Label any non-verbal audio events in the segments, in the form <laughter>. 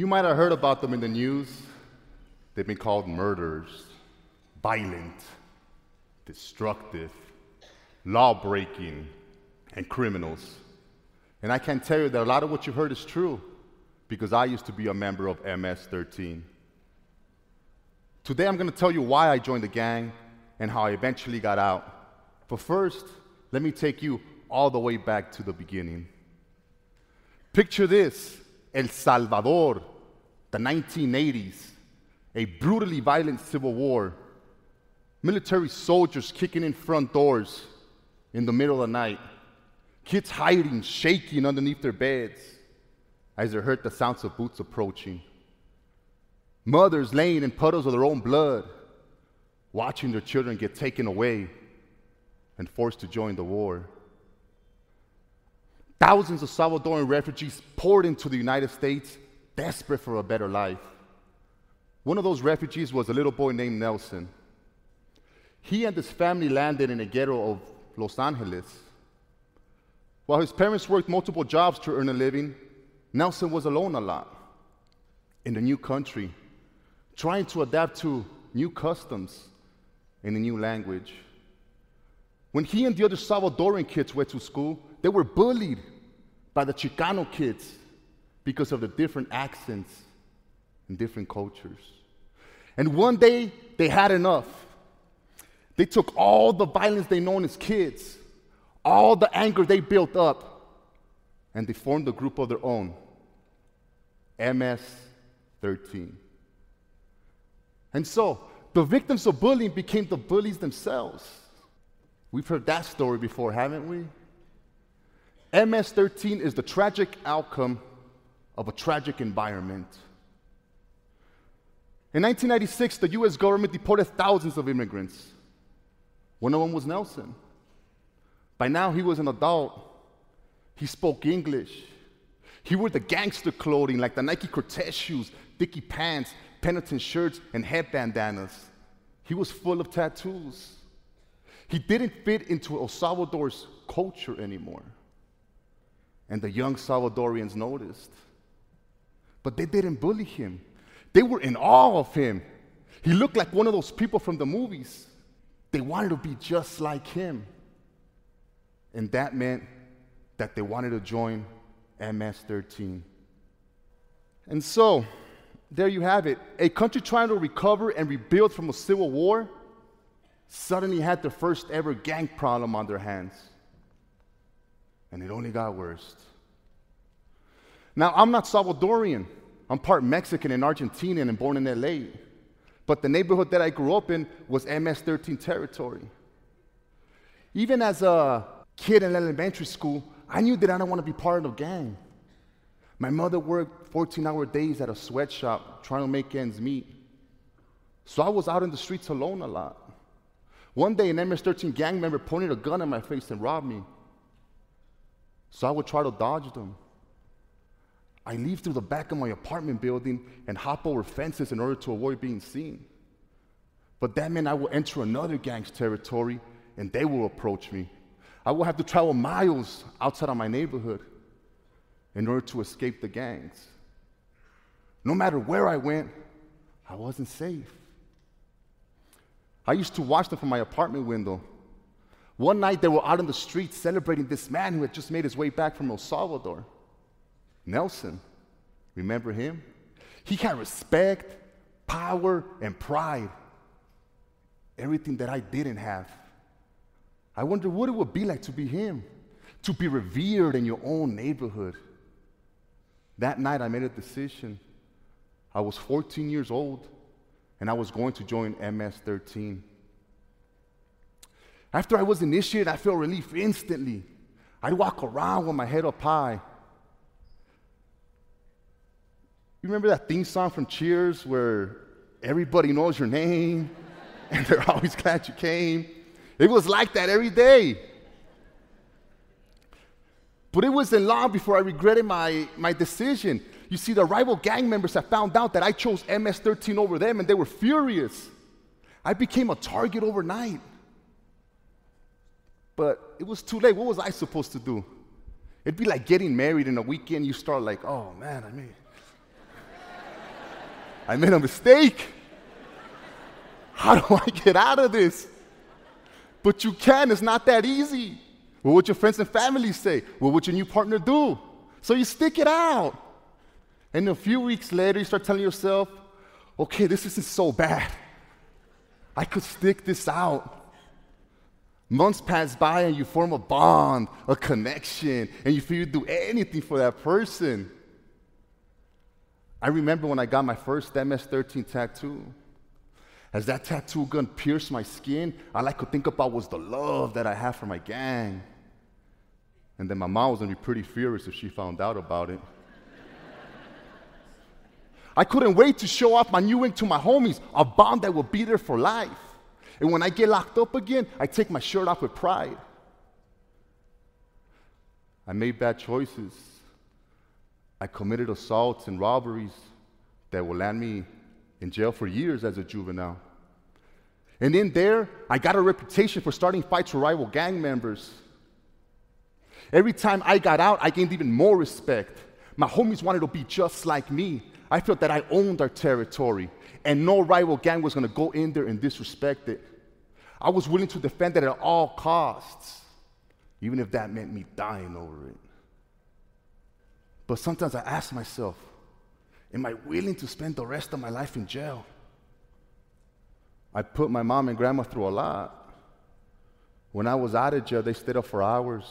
You might have heard about them in the news. They've been called murderers, violent, destructive, law breaking, and criminals. And I can tell you that a lot of what you heard is true because I used to be a member of MS 13. Today I'm going to tell you why I joined the gang and how I eventually got out. But first, let me take you all the way back to the beginning. Picture this El Salvador, the 1980s, a brutally violent civil war, military soldiers kicking in front doors in the middle of the night, kids hiding, shaking underneath their beds as they heard the sounds of boots approaching, mothers laying in puddles of their own blood, watching their children get taken away and forced to join the war. Thousands of Salvadoran refugees poured into the United States, desperate for a better life. One of those refugees was a little boy named Nelson. He and his family landed in a ghetto of Los Angeles. While his parents worked multiple jobs to earn a living, Nelson was alone a lot in the new country, trying to adapt to new customs and a new language. When he and the other Salvadoran kids went to school, they were bullied by the Chicano kids because of the different accents and different cultures. And one day, they had enough. They took all the violence they known as kids, all the anger they built up, and they formed a group of their own MS 13. And so, the victims of bullying became the bullies themselves. We've heard that story before, haven't we? MS 13 is the tragic outcome of a tragic environment. In 1996, the US government deported thousands of immigrants. One of them was Nelson. By now, he was an adult. He spoke English. He wore the gangster clothing like the Nike Cortez shoes, Dickie pants, Pendleton shirts, and head bandanas. He was full of tattoos. He didn't fit into El Salvador's culture anymore. And the young Salvadorians noticed. But they didn't bully him, they were in awe of him. He looked like one of those people from the movies. They wanted to be just like him. And that meant that they wanted to join MS 13. And so, there you have it. A country trying to recover and rebuild from a civil war suddenly had the first ever gang problem on their hands. And it only got worse. Now, I'm not Salvadorian. I'm part Mexican and Argentinian and born in LA. But the neighborhood that I grew up in was MS 13 territory. Even as a kid in elementary school, I knew that I didn't want to be part of a gang. My mother worked 14 hour days at a sweatshop trying to make ends meet. So I was out in the streets alone a lot. One day, an MS 13 gang member pointed a gun at my face and robbed me. So I would try to dodge them. I leave through the back of my apartment building and hop over fences in order to avoid being seen. But that meant I will enter another gang's territory and they will approach me. I will have to travel miles outside of my neighborhood in order to escape the gangs. No matter where I went, I wasn't safe. I used to watch them from my apartment window. One night they were out in the street celebrating this man who had just made his way back from El Salvador. Nelson, remember him? He had respect, power, and pride. Everything that I didn't have. I wonder what it would be like to be him, to be revered in your own neighborhood. That night, I made a decision. I was 14 years old, and I was going to join MS 13. After I was initiated, I felt relief instantly. I'd walk around with my head up high. You remember that theme song from Cheers where everybody knows your name <laughs> and they're always glad you came? It was like that every day. But it wasn't long before I regretted my, my decision. You see, the rival gang members had found out that I chose MS 13 over them and they were furious. I became a target overnight. But it was too late. What was I supposed to do? It'd be like getting married in a weekend. You start like, oh man, I mean, I made a mistake. How do I get out of this? But you can, it's not that easy. What would your friends and family say? What would your new partner do? So you stick it out. And a few weeks later, you start telling yourself, okay, this isn't so bad. I could stick this out. Months pass by and you form a bond, a connection, and you feel you do anything for that person. I remember when I got my first MS 13 tattoo. As that tattoo gun pierced my skin, all I could think about was the love that I have for my gang. And then my mom was gonna be pretty furious if she found out about it. I couldn't wait to show off my new ink to my homies, a bond that will be there for life. And when I get locked up again, I take my shirt off with pride. I made bad choices. I committed assaults and robberies that will land me in jail for years as a juvenile. And in there, I got a reputation for starting fights with rival gang members. Every time I got out, I gained even more respect. My homies wanted to be just like me. I felt that I owned our territory, and no rival gang was gonna go in there and disrespect it. I was willing to defend it at all costs, even if that meant me dying over it. But sometimes I ask myself, am I willing to spend the rest of my life in jail? I put my mom and grandma through a lot. When I was out of jail, they stayed up for hours,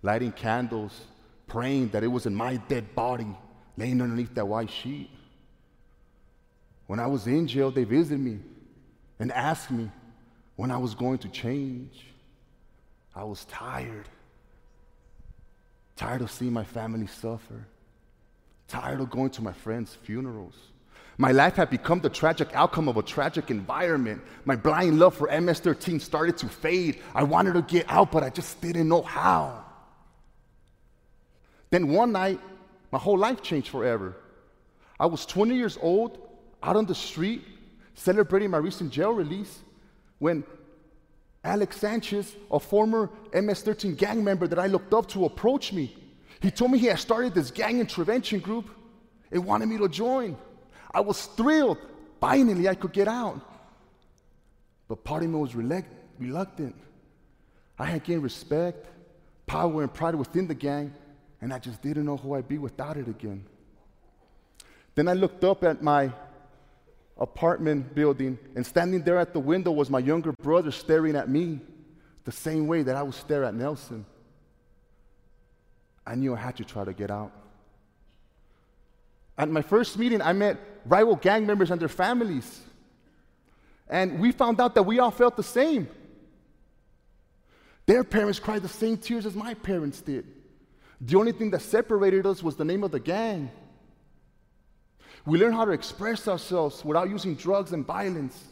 lighting candles, praying that it was in my dead body laying underneath that white sheet. When I was in jail, they visited me and asked me when I was going to change. I was tired. Tired of seeing my family suffer. Tired of going to my friends' funerals. My life had become the tragic outcome of a tragic environment. My blind love for MS 13 started to fade. I wanted to get out, but I just didn't know how. Then one night, my whole life changed forever. I was 20 years old, out on the street, celebrating my recent jail release, when Alex Sanchez, a former MS 13 gang member that I looked up to, approached me. He told me he had started this gang intervention group and wanted me to join. I was thrilled. Finally, I could get out. But part of me was reluctant. I had gained respect, power, and pride within the gang, and I just didn't know who I'd be without it again. Then I looked up at my apartment building, and standing there at the window was my younger brother staring at me the same way that I would stare at Nelson. I knew I had to try to get out. At my first meeting, I met rival gang members and their families. And we found out that we all felt the same. Their parents cried the same tears as my parents did. The only thing that separated us was the name of the gang. We learned how to express ourselves without using drugs and violence.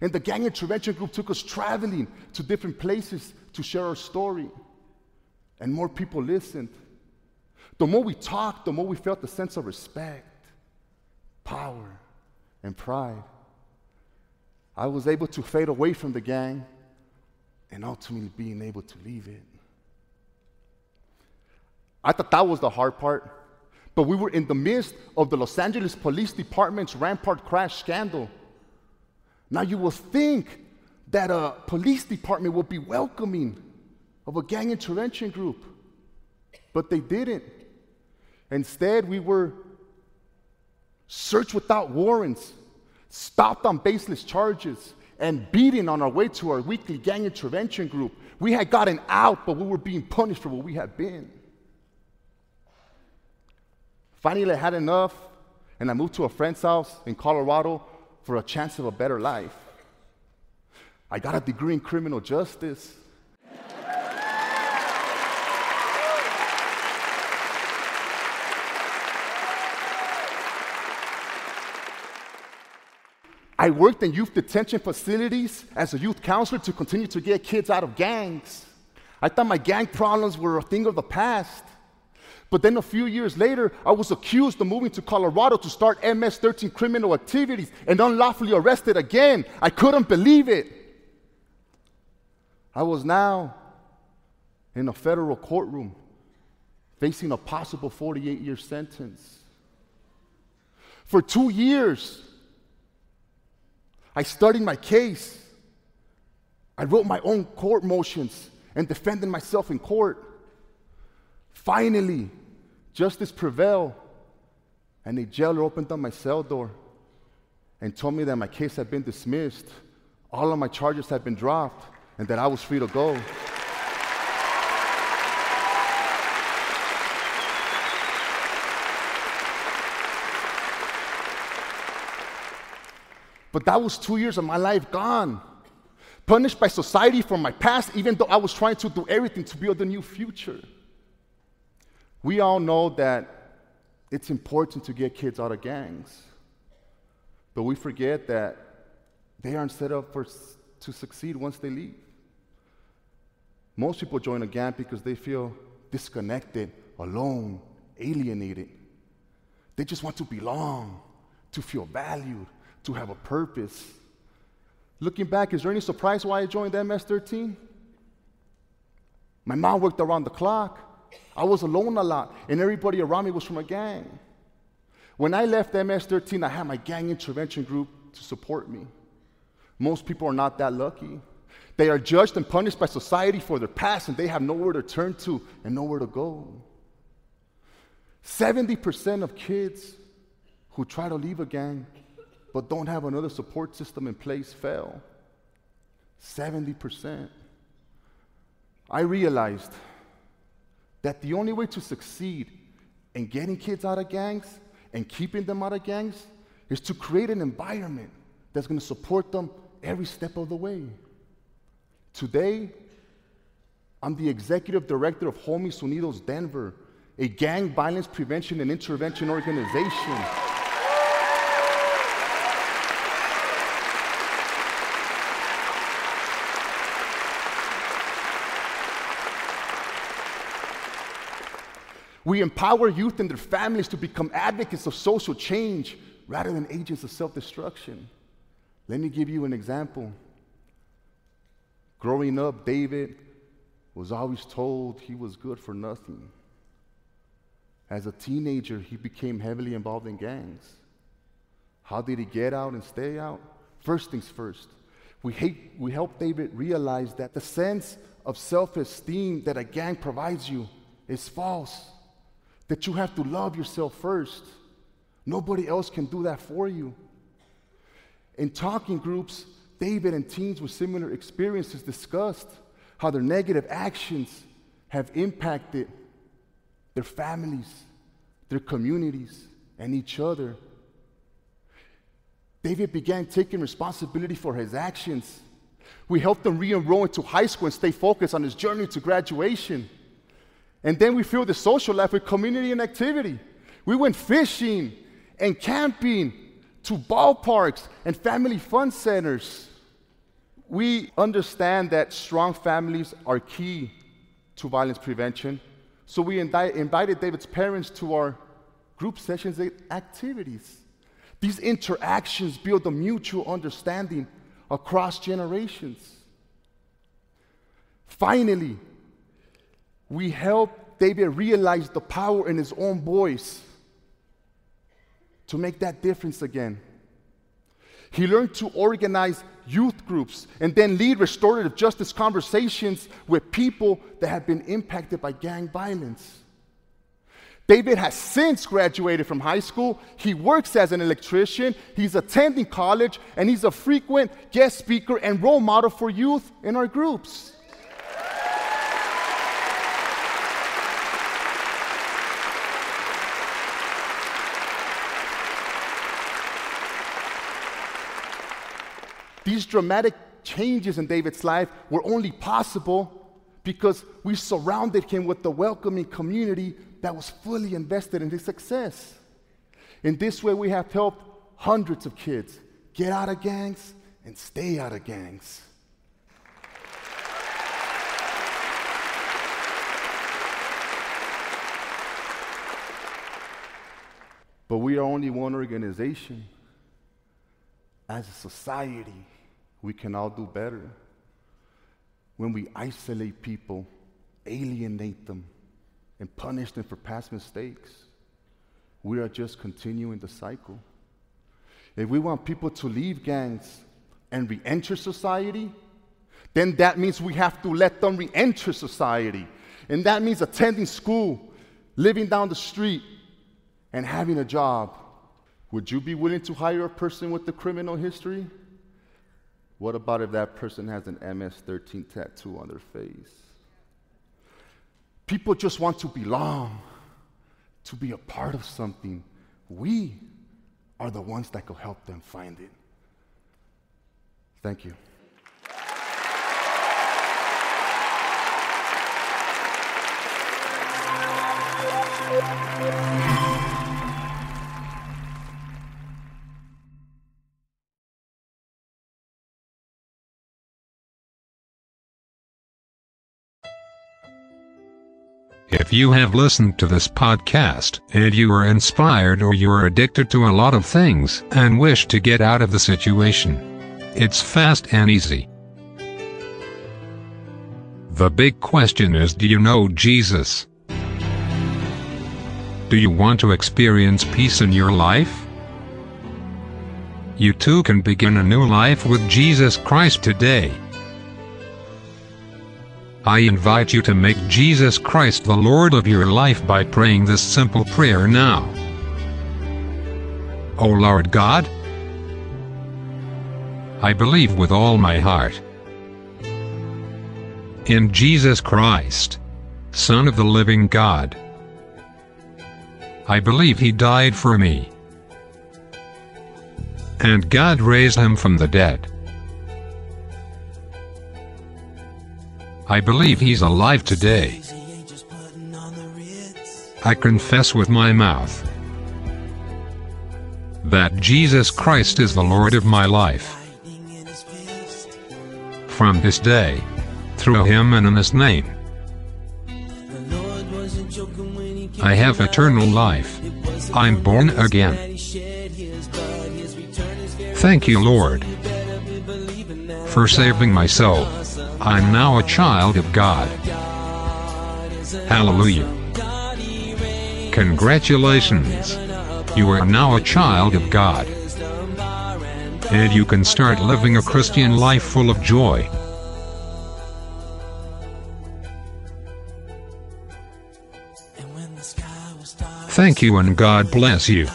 And the gang intervention group took us traveling to different places to share our story. And more people listened. The more we talked, the more we felt the sense of respect, power, and pride. I was able to fade away from the gang and ultimately being able to leave it. I thought that was the hard part, but we were in the midst of the Los Angeles Police Department's Rampart crash scandal. Now you will think that a police department would be welcoming of a gang intervention group, but they didn't. Instead, we were searched without warrants, stopped on baseless charges, and beaten on our way to our weekly gang intervention group. We had gotten out, but we were being punished for what we had been. Finally, I had enough, and I moved to a friend's house in Colorado for a chance of a better life. I got a degree in criminal justice. I worked in youth detention facilities as a youth counselor to continue to get kids out of gangs. I thought my gang problems were a thing of the past. But then a few years later, I was accused of moving to Colorado to start MS 13 criminal activities and unlawfully arrested again. I couldn't believe it. I was now in a federal courtroom facing a possible 48 year sentence. For two years, I studied my case. I wrote my own court motions and defended myself in court. Finally, justice prevailed, and the jailer opened up my cell door and told me that my case had been dismissed, all of my charges had been dropped, and that I was free to go. But that was two years of my life gone. Punished by society for my past, even though I was trying to do everything to build a new future. We all know that it's important to get kids out of gangs. But we forget that they aren't set up for, to succeed once they leave. Most people join a gang because they feel disconnected, alone, alienated. They just want to belong, to feel valued, to have a purpose. Looking back, is there any surprise why I joined MS 13? My mom worked around the clock. I was alone a lot, and everybody around me was from a gang. When I left MS 13, I had my gang intervention group to support me. Most people are not that lucky. They are judged and punished by society for their past, and they have nowhere to turn to and nowhere to go. 70% of kids who try to leave a gang but don't have another support system in place fail. 70%. I realized that the only way to succeed in getting kids out of gangs and keeping them out of gangs is to create an environment that's going to support them every step of the way. Today, I'm the executive director of Homies Unidos Denver, a gang violence prevention and intervention organization. We empower youth and their families to become advocates of social change rather than agents of self destruction. Let me give you an example. Growing up, David was always told he was good for nothing. As a teenager, he became heavily involved in gangs. How did he get out and stay out? First things first, we, hate, we help David realize that the sense of self esteem that a gang provides you is false that you have to love yourself first. Nobody else can do that for you. In talking groups, David and teens with similar experiences discussed how their negative actions have impacted their families, their communities, and each other. David began taking responsibility for his actions. We helped him re enroll into high school and stay focused on his journey to graduation. And then we fill the social life with community and activity. We went fishing and camping to ballparks and family fun centers. We understand that strong families are key to violence prevention. So we indi- invited David's parents to our group sessions and activities. These interactions build a mutual understanding across generations. Finally, we help David realize the power in his own voice to make that difference again. He learned to organize youth groups and then lead restorative justice conversations with people that have been impacted by gang violence. David has since graduated from high school. He works as an electrician, he's attending college, and he's a frequent guest speaker and role model for youth in our groups. These dramatic changes in David's life were only possible because we surrounded him with the welcoming community that was fully invested in his success. In this way, we have helped hundreds of kids get out of gangs and stay out of gangs. But we are only one organization. As a society, we can all do better. When we isolate people, alienate them, and punish them for past mistakes, we are just continuing the cycle. if we want people to leave gangs and re enter society, then that means we have to let them re enter society. And that means attending school, living down the street, and having a job. Would you be willing to hire a person with a criminal history? What about if that person has an MS 13 tattoo on their face? People just want to belong, to be a part of something. We are the ones that could help them find it. Thank you. If you have listened to this podcast and you are inspired or you are addicted to a lot of things and wish to get out of the situation, it's fast and easy. The big question is do you know Jesus? Do you want to experience peace in your life? You too can begin a new life with Jesus Christ today. I invite you to make Jesus Christ the Lord of your life by praying this simple prayer now. O Lord God, I believe with all my heart in Jesus Christ, Son of the living God. I believe he died for me. And God raised him from the dead. I believe he's alive today. I confess with my mouth that Jesus Christ is the Lord of my life. From this day, through him and in his name, I have eternal life. I'm born again. Thank you, Lord, for saving my soul. I'm now a child of God. Hallelujah. Congratulations. You are now a child of God. And you can start living a Christian life full of joy. Thank you and God bless you.